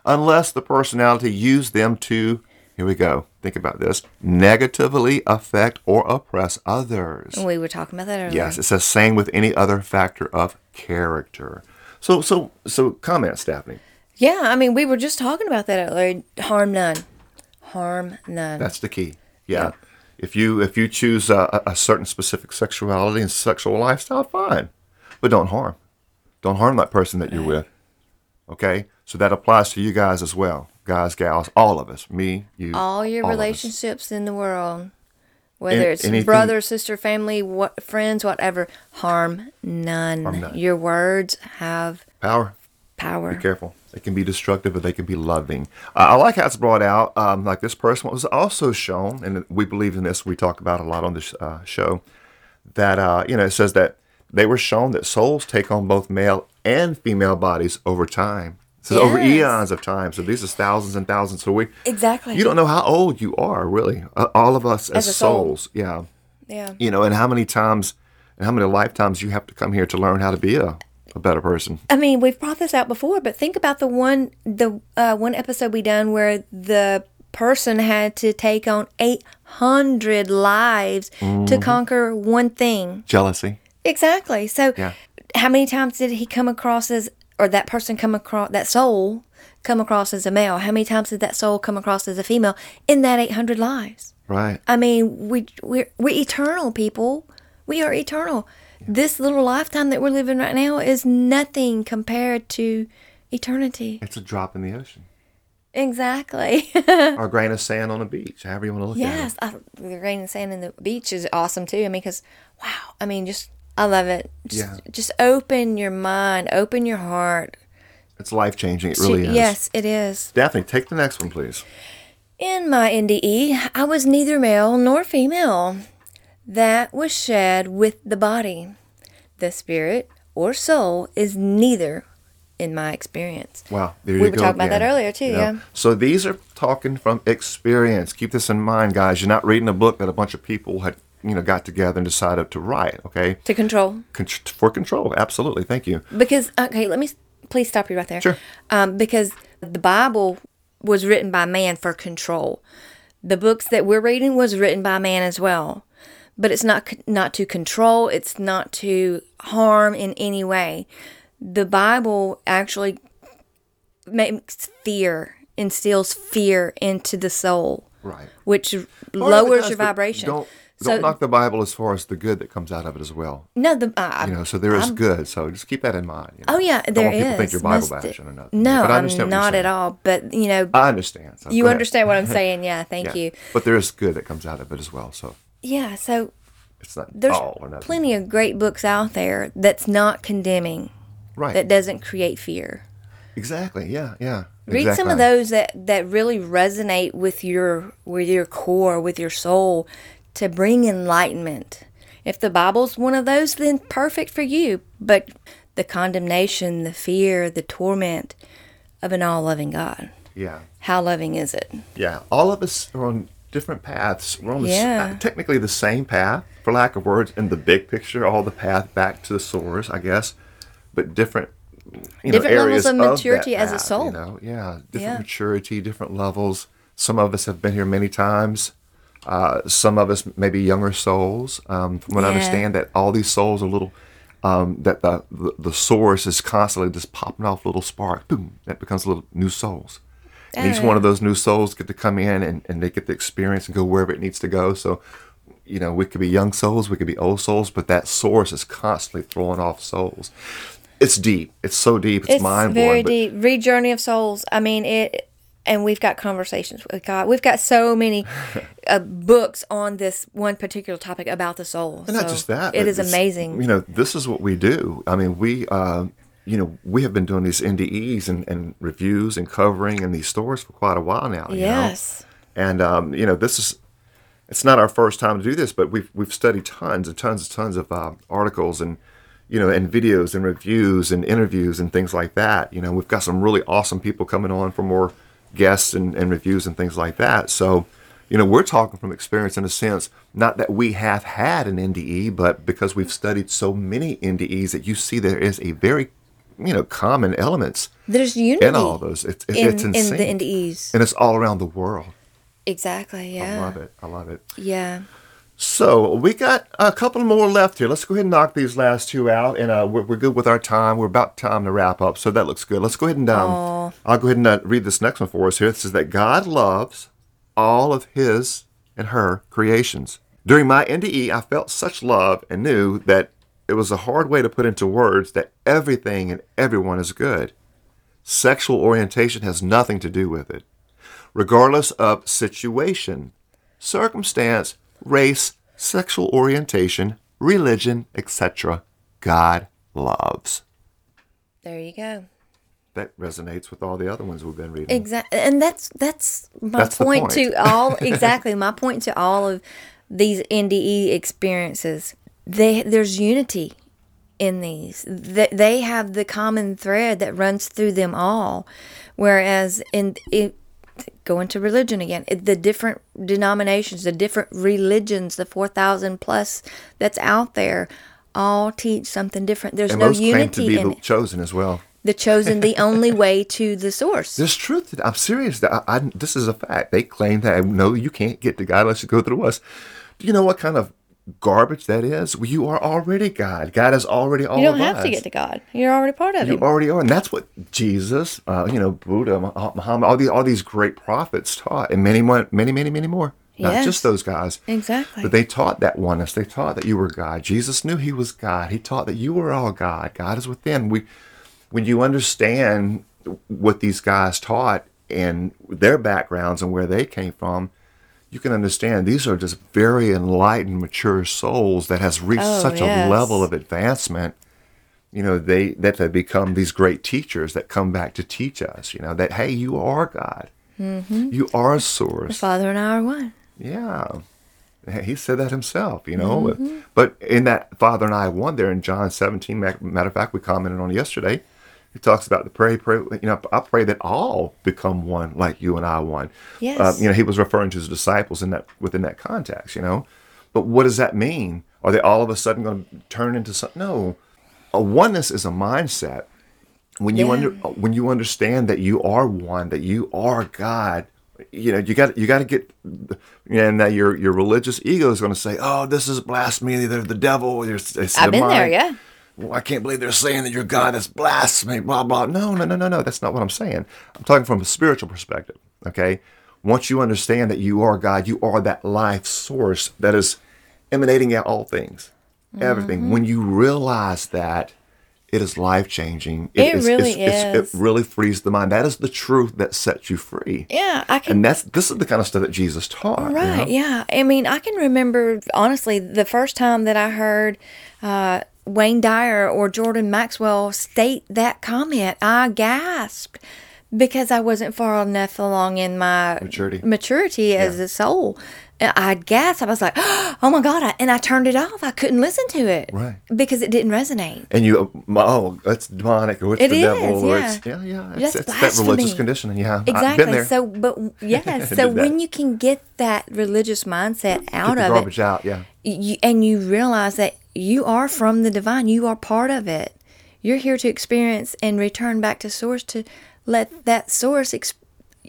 [SPEAKER 3] unless the personality used them to, here we go, think about this, negatively affect or oppress others.
[SPEAKER 2] We were talking about that earlier.
[SPEAKER 3] Yes, it says same with any other factor of character. So, so, so, comment, Daphne.
[SPEAKER 2] Yeah, I mean, we were just talking about that earlier. Harm none. Harm none.
[SPEAKER 3] That's the key. Yeah. If you if you choose a, a certain specific sexuality and sexual lifestyle, fine, but don't harm. Don't harm that person that you're with. Okay, so that applies to you guys as well, guys, gals, all of us, me, you,
[SPEAKER 2] All your
[SPEAKER 3] all
[SPEAKER 2] relationships in the world, whether
[SPEAKER 3] Any-
[SPEAKER 2] it's
[SPEAKER 3] anything-
[SPEAKER 2] brother, sister, family, what, friends, whatever, harm none.
[SPEAKER 3] Harm none.
[SPEAKER 2] Your words have
[SPEAKER 3] Power.
[SPEAKER 2] power.
[SPEAKER 3] Be careful. They can be destructive, but they can be loving. Uh, I like how it's brought out. Um, like this person was also shown, and we believe in this. We talk about a lot on this uh, show. That uh, you know, it says that they were shown that souls take on both male and female bodies over time. So says over eons of time. So these are thousands and thousands. So we
[SPEAKER 2] Exactly.
[SPEAKER 3] You don't know how old you are, really. Uh, all of us as,
[SPEAKER 2] As a soul.
[SPEAKER 3] souls. Yeah.
[SPEAKER 2] Yeah.
[SPEAKER 3] You know, and how many times, and how many lifetimes you have to come here to learn how to be a, a better person.
[SPEAKER 2] I mean, we've brought this out before, but think about the one the uh, one episode we done where the person had to take on eight hundred lives
[SPEAKER 3] Mm-hmm.
[SPEAKER 2] to conquer one thing.
[SPEAKER 3] Jealousy.
[SPEAKER 2] Exactly. So,
[SPEAKER 3] Yeah.
[SPEAKER 2] how many times did he come across as, or that person come across, that soul come across as a male? How many times did that soul come across as a female in that 800 lives?
[SPEAKER 3] Right.
[SPEAKER 2] I mean, we, we're, we're eternal, people. We are eternal. This little lifetime that we're living right now is nothing compared to eternity.
[SPEAKER 3] It's a drop in the ocean.
[SPEAKER 2] Exactly.
[SPEAKER 3] or a grain of sand on a beach, however you want to look at
[SPEAKER 2] it. yes. the rain and sand in the beach is awesome too. I mean, because, wow. I mean, just, I love it. Just,
[SPEAKER 3] Yeah.
[SPEAKER 2] just open your mind, open your heart.
[SPEAKER 3] It's life changing. It really is.
[SPEAKER 2] Yes, it is.
[SPEAKER 3] Daphne, take the next one, please.
[SPEAKER 2] In my NDE, I was neither male nor female. That was shed with the body. The spirit or soul is neither in my experience.
[SPEAKER 3] Wow. There
[SPEAKER 2] We
[SPEAKER 3] you
[SPEAKER 2] were
[SPEAKER 3] go.
[SPEAKER 2] talking about that earlier, too,
[SPEAKER 3] know?
[SPEAKER 2] yeah.
[SPEAKER 3] So these are talking from experience. Keep this in mind, guys. You're not reading a book that a bunch of people had, you know, got together and decided to write. Okay.
[SPEAKER 2] To control.
[SPEAKER 3] Con- for control. Absolutely. Thank you.
[SPEAKER 2] Because, okay, let me please stop you right there.
[SPEAKER 3] Sure.
[SPEAKER 2] Um, because the Bible was written by man for control. The books that we're reading was written by man as well. But it's not not to control, it's not to harm in any way. The Bible actually makes fear, instills fear into the soul,
[SPEAKER 3] Right.
[SPEAKER 2] which
[SPEAKER 3] Well,
[SPEAKER 2] lowers
[SPEAKER 3] does,
[SPEAKER 2] your vibration.
[SPEAKER 3] Don't,
[SPEAKER 2] So-
[SPEAKER 3] don't knock the Bible as far as the good that comes out of it as well.
[SPEAKER 2] no, the uh,
[SPEAKER 3] You know, so there is good. So just keep that in mind. you know.
[SPEAKER 2] Oh yeah,
[SPEAKER 3] people
[SPEAKER 2] is.
[SPEAKER 3] think you're Bible bashing or nothing.
[SPEAKER 2] No,
[SPEAKER 3] but I
[SPEAKER 2] I'm
[SPEAKER 3] you're
[SPEAKER 2] not at all. But you know,
[SPEAKER 3] I understand. So
[SPEAKER 2] you understand what I'm saying. Yeah, thank
[SPEAKER 3] Yeah.
[SPEAKER 2] you.
[SPEAKER 3] But there is good that comes out of it as well. So
[SPEAKER 2] Yeah, so
[SPEAKER 3] it's not
[SPEAKER 2] there's
[SPEAKER 3] all or nothing.
[SPEAKER 2] plenty of great books out there that's not condemning,
[SPEAKER 3] Right.
[SPEAKER 2] that doesn't create fear.
[SPEAKER 3] exactly. Yeah. Yeah.
[SPEAKER 2] Read some of those that that really resonate with your with your core, with your soul, to bring enlightenment. If the Bible's one of those, then perfect for you. But the condemnation, the fear, the torment of an all-loving God.
[SPEAKER 3] Yeah.
[SPEAKER 2] How loving is it?
[SPEAKER 3] Yeah. All of us are on different paths. We're on the,
[SPEAKER 2] Yeah.
[SPEAKER 3] technically the same path, for lack of words, in the big picture, all the path back to the source, I guess, but different. You
[SPEAKER 2] Different
[SPEAKER 3] know,
[SPEAKER 2] levels of maturity as a soul.
[SPEAKER 3] You know, yeah, different
[SPEAKER 2] Yeah.
[SPEAKER 3] maturity, different levels. Some of us have been here many times. Uh, some of us maybe younger souls. Um, from what I understand, that all these souls are little. Um, that the, the the source is constantly just popping off little sparks. Boom! That becomes little new souls. And each one of those new souls get to come in and, and they get the experience and go wherever it needs to go. So, you know, we could be young souls, we could be old souls, but that source is constantly throwing off souls. It's deep. It's so deep. It's,
[SPEAKER 2] It's
[SPEAKER 3] mind
[SPEAKER 2] very
[SPEAKER 3] blowing.
[SPEAKER 2] deep. Read Journey of Souls. I mean it, and we've got conversations with God. We've got so many uh, books on this one particular topic about the soul.
[SPEAKER 3] And not just that.
[SPEAKER 2] it is amazing.
[SPEAKER 3] You know, this is what we do. I mean, we uh, you know, we have been doing these NDEs and, and reviews and covering in these stores for quite a while now. you know?
[SPEAKER 2] Yes.
[SPEAKER 3] And um, you know, this is it's not our first time to do this, but we've we've studied tons and tons and tons of uh, articles and you know, and videos and reviews and interviews and things like that. You know, we've got some really awesome people coming on for more guests and, and reviews and things like that. So, you know, we're talking from experience in a sense, not that we have had an NDE, but because we've studied so many NDEs that you see there is a very, you know, common elements
[SPEAKER 2] There's unity
[SPEAKER 3] in all those. It's, it-
[SPEAKER 2] in,
[SPEAKER 3] it's
[SPEAKER 2] in the NDEs.
[SPEAKER 3] and it's all around the world.
[SPEAKER 2] Exactly. Yeah.
[SPEAKER 3] I love it. I love it.
[SPEAKER 2] Yeah.
[SPEAKER 3] So we got a couple more left here. Let's go ahead and knock these last two out, and uh, we're, we're good with our time. We're about time to wrap up, so that looks good. Let's go ahead and um, I'll go ahead and uh, read this next one for us here. It says that God loves all of His and her creations. During my NDE, I felt such love and knew that it was a hard way to put into words that everything and everyone is good. Sexual orientation has nothing to do with it regardless of situation, circumstance, race, sexual orientation, religion, etc. God loves.
[SPEAKER 2] There you go.
[SPEAKER 3] That resonates with all the other ones we've been reading.
[SPEAKER 2] Exactly, and that's that's my
[SPEAKER 3] That's
[SPEAKER 2] point,
[SPEAKER 3] point.
[SPEAKER 2] to all. Exactly, my point to all of these NDE experiences. They there's unity in these. They, they have the common thread that runs through them all, whereas in it. Go into religion again. It- The different denominations, the different religions, the four thousand plus that's out there, all teach something different. There's
[SPEAKER 3] and
[SPEAKER 2] no
[SPEAKER 3] most claim to
[SPEAKER 2] unity
[SPEAKER 3] be
[SPEAKER 2] in
[SPEAKER 3] the
[SPEAKER 2] it.
[SPEAKER 3] chosen as well.
[SPEAKER 2] The chosen, the only way to the source.
[SPEAKER 3] There's truth. I'm serious. I, I, this is a fact. They claim that no, you can't get to God unless you go through us. Do you know what kind of garbage that is? Well, you are already God. God is already all
[SPEAKER 2] You don't
[SPEAKER 3] of
[SPEAKER 2] have
[SPEAKER 3] us.
[SPEAKER 2] to get to God. You're already part of it.
[SPEAKER 3] You already are, and that's what Jesus, uh, you know, Buddha, Muhammad, all these all these great prophets taught, and many more, many, many, many more. Not
[SPEAKER 2] Yes.
[SPEAKER 3] just those guys,
[SPEAKER 2] Exactly.
[SPEAKER 3] but they taught that oneness. They taught that you were God. Jesus knew He was God. He taught that you were all God. God is within. We, when you understand what these guys taught and their backgrounds and where they came from, you can understand these are just very enlightened, mature souls that has reached
[SPEAKER 2] Oh,
[SPEAKER 3] such
[SPEAKER 2] yes.
[SPEAKER 3] a level of advancement you know they that they become these great teachers that come back to teach us you know that hey you are god
[SPEAKER 2] Mm-hmm.
[SPEAKER 3] you are a source
[SPEAKER 2] Father and I are one.
[SPEAKER 3] yeah he said that himself you know
[SPEAKER 2] Mm-hmm.
[SPEAKER 3] but in that father and i one there in john 17 matter of fact we commented on yesterday he talks about the pray pray you know i pray that all become one like you and i one.
[SPEAKER 2] Yes.
[SPEAKER 3] uh, you know he was referring to his disciples in that within that context you know. But what does that mean? Are they all of a sudden going to turn into something no. A oneness is a mindset. When you
[SPEAKER 2] Yeah.
[SPEAKER 3] under when you understand that you are one that you are god you know you got you got to get and that your your religious ego is going to say oh this is blasphemy. They're the devil. It's, it's
[SPEAKER 2] I've been there, yeah.
[SPEAKER 3] Well, I can't believe they're saying that your God is blasphemy, blah, blah. No, no, no, no, no. That's not what I'm saying. I'm talking from a spiritual perspective, okay? Once you understand that you are God, you are that life source that is emanating out all things,
[SPEAKER 2] Mm-hmm.
[SPEAKER 3] everything. When you realize that, it is life changing.
[SPEAKER 2] It really
[SPEAKER 3] It
[SPEAKER 2] is.
[SPEAKER 3] really frees the mind. That is the truth that sets you free.
[SPEAKER 2] Yeah, I can.
[SPEAKER 3] And that's this is the kind of stuff that Jesus taught. you know?
[SPEAKER 2] Right. Yeah. I mean, I can remember honestly the first time that I heard uh, Wayne Dyer or Jordan Maxwell state that comment. I gasped because I wasn't far enough along in my
[SPEAKER 3] Maturity.
[SPEAKER 2] maturity as a soul. I gasped. I was like, "Oh my god!" And I turned it off. I couldn't listen to it
[SPEAKER 3] Right.
[SPEAKER 2] because it didn't resonate.
[SPEAKER 3] And you, oh, that's demonic, or it's
[SPEAKER 2] It
[SPEAKER 3] the
[SPEAKER 2] is,
[SPEAKER 3] devil, or
[SPEAKER 2] yeah.
[SPEAKER 3] it's yeah, yeah. It's, it's that religious conditioning. Yeah, I've been
[SPEAKER 2] Exactly. So, but yeah. So when you can get that religious mindset out of it,
[SPEAKER 3] garbage out. Yeah,
[SPEAKER 2] you, and you realize that you are from the divine you are part of it you're here to experience and return back to source to let that source ex-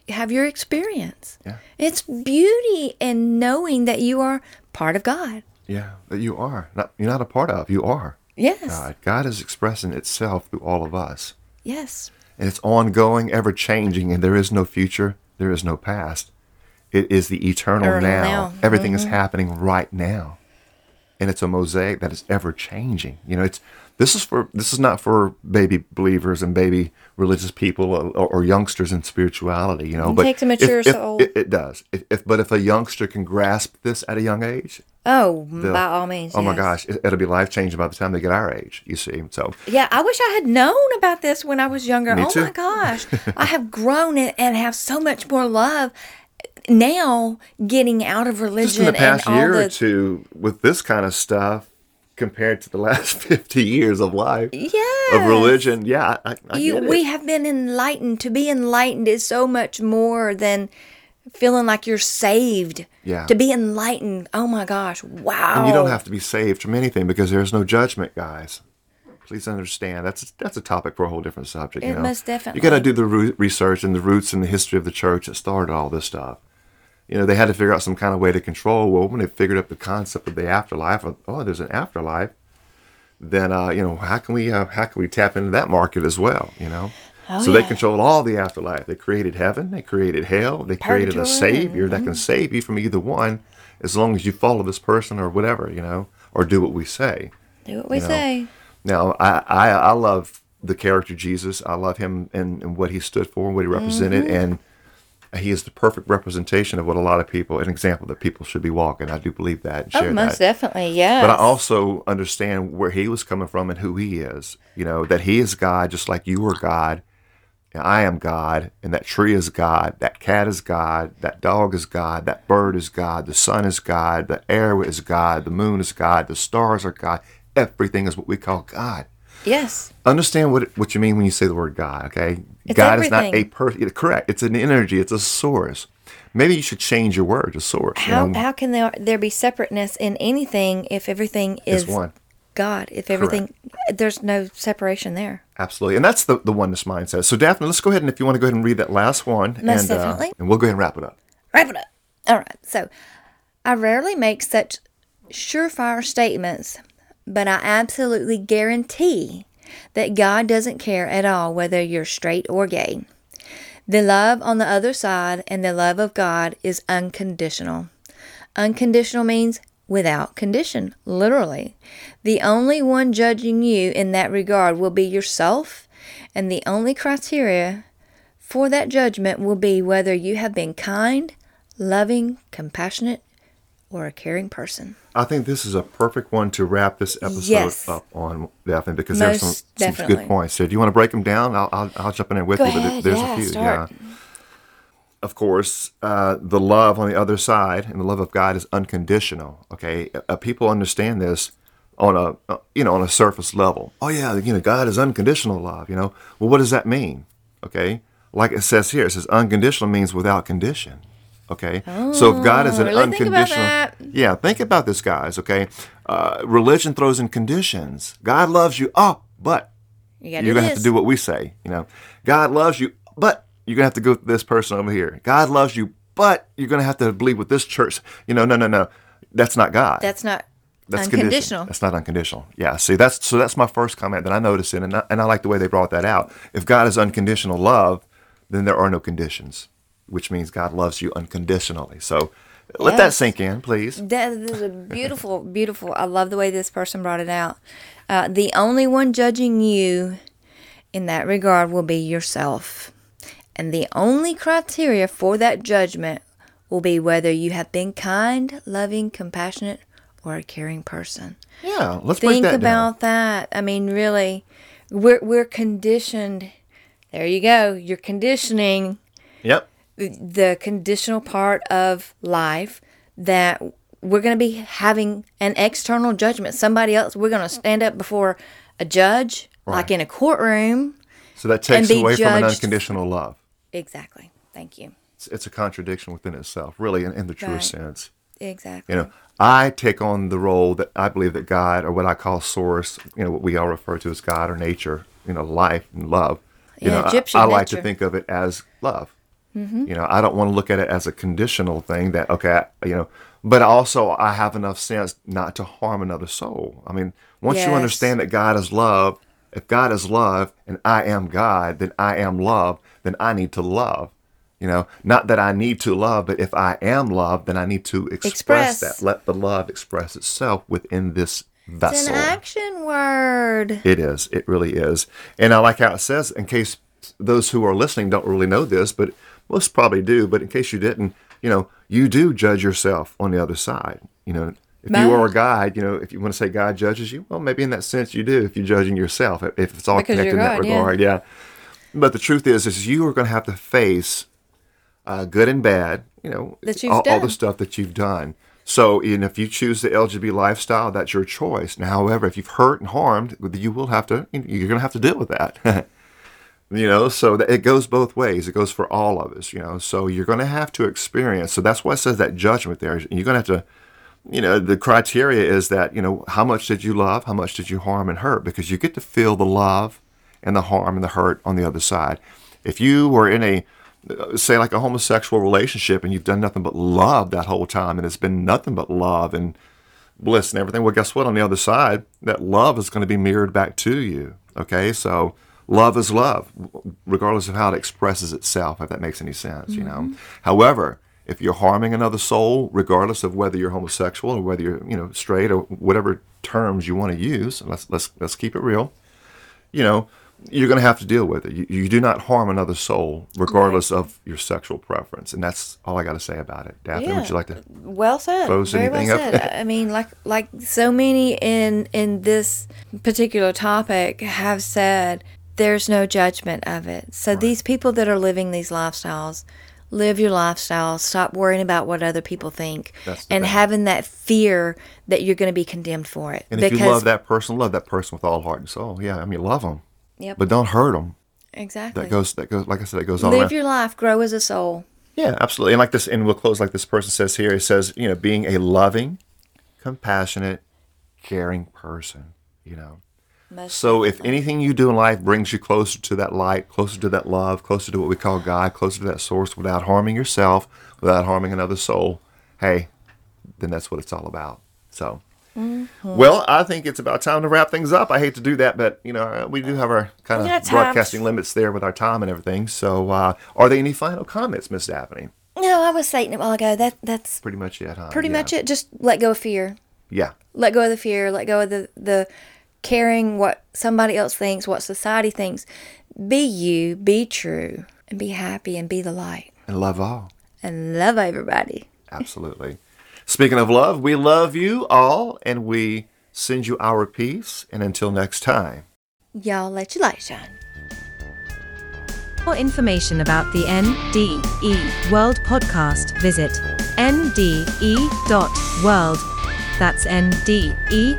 [SPEAKER 2] have your experience
[SPEAKER 3] Yeah.
[SPEAKER 2] it's beauty in knowing that you are part of god
[SPEAKER 3] yeah. That you are not. You're not a part of. You are
[SPEAKER 2] yes
[SPEAKER 3] God. God is expressing itself through all of us,
[SPEAKER 2] yes
[SPEAKER 3] and it's ongoing, ever changing, and there is no future. There is no past. It is the eternal
[SPEAKER 2] Eternal
[SPEAKER 3] now.
[SPEAKER 2] now. Mm-hmm.
[SPEAKER 3] Everything is happening right now. And it's a mosaic that is ever changing. You know, it's this is for this is not for baby believers and baby religious people or, or youngsters in spirituality. You know,
[SPEAKER 2] It
[SPEAKER 3] but
[SPEAKER 2] takes a mature
[SPEAKER 3] if, if-
[SPEAKER 2] soul.
[SPEAKER 3] It, it does. If, if but if a youngster can grasp this at a young age,
[SPEAKER 2] Oh, by all means.
[SPEAKER 3] oh my gosh, it, it'll be life changing by the time they get our age. You see, so
[SPEAKER 2] Yeah, I wish I had known about this when I was younger.
[SPEAKER 3] Me
[SPEAKER 2] oh
[SPEAKER 3] too.
[SPEAKER 2] my gosh. I have grown and, and have so much more love now getting out of religion
[SPEAKER 3] just in the past
[SPEAKER 2] and all
[SPEAKER 3] year
[SPEAKER 2] the
[SPEAKER 3] or two with this kind of stuff compared to the last 50 years of life
[SPEAKER 2] yeah
[SPEAKER 3] of religion yeah i, I
[SPEAKER 2] you
[SPEAKER 3] get it.
[SPEAKER 2] we have been enlightened to be enlightened is so much more than feeling like you're saved
[SPEAKER 3] Yeah.
[SPEAKER 2] to be enlightened oh my gosh wow
[SPEAKER 3] and you don't have to be saved from anything because there's no judgment guys please understand that's that's a topic for a whole different subject you
[SPEAKER 2] It
[SPEAKER 3] know?
[SPEAKER 2] most definitely.
[SPEAKER 3] you got to do the re- research and the roots and the history of the church that started all this stuff you know they had to figure out some kind of way to control well when they figured out the concept of the afterlife oh there's an afterlife then uh, you know how can we uh, how can we tap into that market as well you know
[SPEAKER 2] Oh,
[SPEAKER 3] so they
[SPEAKER 2] yeah.
[SPEAKER 3] control all the afterlife they created heaven they created hell they created a savior that can save you from either one as long as you follow this person or whatever you know or do what we say
[SPEAKER 2] do what we
[SPEAKER 3] you know.
[SPEAKER 2] say
[SPEAKER 3] now I, I I love the character Jesus I love him and, and what he stood for and what he represented
[SPEAKER 2] Mm-hmm.
[SPEAKER 3] and he is the perfect representation of what a lot of people an example that people should be walking I do believe that and oh, share
[SPEAKER 2] oh most
[SPEAKER 3] that
[SPEAKER 2] definitely yeah.
[SPEAKER 3] but I also understand where he was coming from and who he is. You know, that he is God just like you are God. And I am God, and that tree is God, that cat is God, that dog is God, that bird is God, the sun is God, the air is God, the moon is God, the stars are God. Everything is what we call God.
[SPEAKER 2] Yes
[SPEAKER 3] Understand what what you mean when you say the word God, okay?
[SPEAKER 2] It's
[SPEAKER 3] God is not a
[SPEAKER 2] everything.
[SPEAKER 3] person. Correct. It's an energy. It's a source. Maybe you should change your word to source. you
[SPEAKER 2] how
[SPEAKER 3] know?
[SPEAKER 2] how can there there be separateness in anything if everything is
[SPEAKER 3] It's one.
[SPEAKER 2] God if everything there's no separation there
[SPEAKER 3] Absolutely. And that's the, the oneness mindset. So, Daphne, let's go ahead and if you want to go ahead and read that last one.
[SPEAKER 2] Most
[SPEAKER 3] and, uh,
[SPEAKER 2] definitely.
[SPEAKER 3] and we'll go ahead and wrap it up.
[SPEAKER 2] Wrap it up. All right. So, I rarely make such surefire statements, but I absolutely guarantee that God doesn't care at all whether you're straight or gay. The love on the other side and the love of God is unconditional. Unconditional means without condition, literally. The only one judging you in that regard will be yourself, and the only criteria for that judgment will be whether you have been kind, loving, compassionate, or a caring person.
[SPEAKER 3] I think this is a perfect one to wrap this episode
[SPEAKER 2] Yes.
[SPEAKER 3] up on, Daphne, because there's some, some good points. So, do you want to break them down? I'll, I'll, I'll jump in there with
[SPEAKER 2] Go
[SPEAKER 3] you, but there's
[SPEAKER 2] yeah,
[SPEAKER 3] a few.
[SPEAKER 2] start.
[SPEAKER 3] Yeah. Of course, uh, the love on the other side and the love of God is unconditional. Okay, uh, people understand this on a uh, you know on a surface level. Oh yeah, you know God is unconditional love. You know, well, what does that mean? Okay, like it says here, it says unconditional means without condition. Okay, so if God is an
[SPEAKER 2] Oh, think
[SPEAKER 3] unconditional,
[SPEAKER 2] that.
[SPEAKER 3] yeah, think about this, guys. Okay, uh, religion throws in conditions. God loves you. Oh, but
[SPEAKER 2] you
[SPEAKER 3] you're gonna have to do what we say. You know, God loves you, but you're gonna have to go with this person over here. God loves you, but you're gonna have to believe with this church. You know, no, no, no, that's not God.
[SPEAKER 2] That's not
[SPEAKER 3] that's
[SPEAKER 2] unconditional.
[SPEAKER 3] conditional. That's not unconditional. Yeah. See, that's so that's my first comment that I noticed in, and I, and I like the way they brought that out. If God is unconditional love, then there are no conditions, which means God loves you unconditionally. So let that sink in, please.
[SPEAKER 2] That is a beautiful, beautiful. I love the way this person brought it out. Uh, the only one judging you in that regard will be yourself. And the only criteria for that judgment will be whether you have been kind, loving, compassionate, or a caring person.
[SPEAKER 3] Yeah. Let's break
[SPEAKER 2] Think about that. I mean, really, we're, we're conditioned. There you go. You're conditioning.
[SPEAKER 3] Yep.
[SPEAKER 2] The conditional part of life that we're going to be having an external judgment. Somebody else, we're going to stand up before a judge, like in a courtroom.
[SPEAKER 3] So that takes away from an unconditional love.
[SPEAKER 2] Exactly. Thank you.
[SPEAKER 3] It's, it's a contradiction within itself, really, in, in the truest
[SPEAKER 2] Right.
[SPEAKER 3] sense.
[SPEAKER 2] Exactly.
[SPEAKER 3] You know, I take on the role that I believe that God, or what I call source, you know, what we all refer to as God or nature, you know, life and love. You
[SPEAKER 2] Yeah,
[SPEAKER 3] know, I-
[SPEAKER 2] Egyptian
[SPEAKER 3] I, like to think of it as love. Mm-hmm. You know, I don't want to look at it as a conditional thing that okay, you know, but also I have enough sense not to harm another soul. I mean, once you understand that God is love, if God is love and I am God, then I am love, then I need to love. You know, not that I need to love, but if I am love, then I need to express,
[SPEAKER 2] Express.
[SPEAKER 3] that. Let the love express itself within this
[SPEAKER 2] It's
[SPEAKER 3] vessel.
[SPEAKER 2] an action word.
[SPEAKER 3] It is. It really is. And I like how it says, in case those who are listening don't really know this, but most probably do, but in case you didn't, you know, you do judge yourself on the other side. You know, if you are a guide, you know, if you want to say God judges you, well, maybe in that sense you do if you're judging yourself, if it's all
[SPEAKER 2] Because
[SPEAKER 3] connected in that
[SPEAKER 2] God, yeah.
[SPEAKER 3] regard. Yeah. But the truth is, is you are going to have to face uh, good and bad, you know, all, all the stuff that you've done. So, and if you choose the LGBT lifestyle, that's your choice. Now, however, if you've hurt and harmed, you will have to, you're going to have to deal with that. you know, so it goes both ways. It goes for all of us, you know. So you're going to have to experience. So that's why it says that judgment there. You're going to have to, you know, the criteria is that, you know, how much did you love? How much did you harm and hurt? Because you get to feel the love and the harm and the hurt on the other side. If you were in a, say, like a homosexual relationship and you've done nothing but love that whole time and it's been nothing but love and bliss and everything, well, guess what? On the other side, that love is going to be mirrored back to you. Okay. So love is love, regardless of how it expresses itself, if that makes any sense, you know. However, if you're harming another soul, regardless of whether you're homosexual or whether you're, you know, straight or whatever terms you want to use, let's let's let's keep it real. You know, you're going to have to deal with it. You, you do not harm another soul, regardless of your sexual preference, and that's all I got to say about it. Daphne, would you like to?
[SPEAKER 2] Well said.
[SPEAKER 3] Close
[SPEAKER 2] Very well
[SPEAKER 3] anything up?
[SPEAKER 2] said. I mean, like like so many in in this particular topic have said, there's no judgment of it. So these people that are living these lifestyles, live your lifestyle. Stop worrying about what other people think, and
[SPEAKER 3] thing.
[SPEAKER 2] having that fear that you're going to be condemned for it.
[SPEAKER 3] And if you love that person, love that person with all heart and soul. Yeah, I mean, love them,
[SPEAKER 2] Yep.
[SPEAKER 3] but don't hurt them.
[SPEAKER 2] exactly.
[SPEAKER 3] That goes. That goes. Like I said, it goes on.
[SPEAKER 2] live
[SPEAKER 3] around.
[SPEAKER 2] your life, grow as a soul.
[SPEAKER 3] Yeah, absolutely. And like this, and we'll close like this person says here. It says, you know, being a loving, compassionate, caring person. You know.
[SPEAKER 2] Most
[SPEAKER 3] So if anything you do in life brings you closer to that light, closer to that love, closer to what we call God, closer to that source, without harming yourself, without harming another soul, hey, then that's what it's all about. So. Well, I think it's about time to wrap things up. I hate to do that, but you know we do have our kind of broadcasting limits there with our time and everything. So, uh, are there any final comments, Miss Daphne?
[SPEAKER 2] no, I was saying it a while ago. That that's
[SPEAKER 3] Pretty much it, huh?
[SPEAKER 2] pretty
[SPEAKER 3] Yeah.
[SPEAKER 2] much it. Just let go of fear.
[SPEAKER 3] Yeah,
[SPEAKER 2] let go of the fear let go of the the caring what somebody else thinks what society thinks be you be true and be happy and be the light
[SPEAKER 3] and love all.
[SPEAKER 2] and love everybody
[SPEAKER 3] Absolutely. Speaking of love, we love you all, and we send you our peace. And until next time.
[SPEAKER 2] y'all let your light shine
[SPEAKER 4] For more information about the NDE World podcast, visit nde.world. That's nde.world.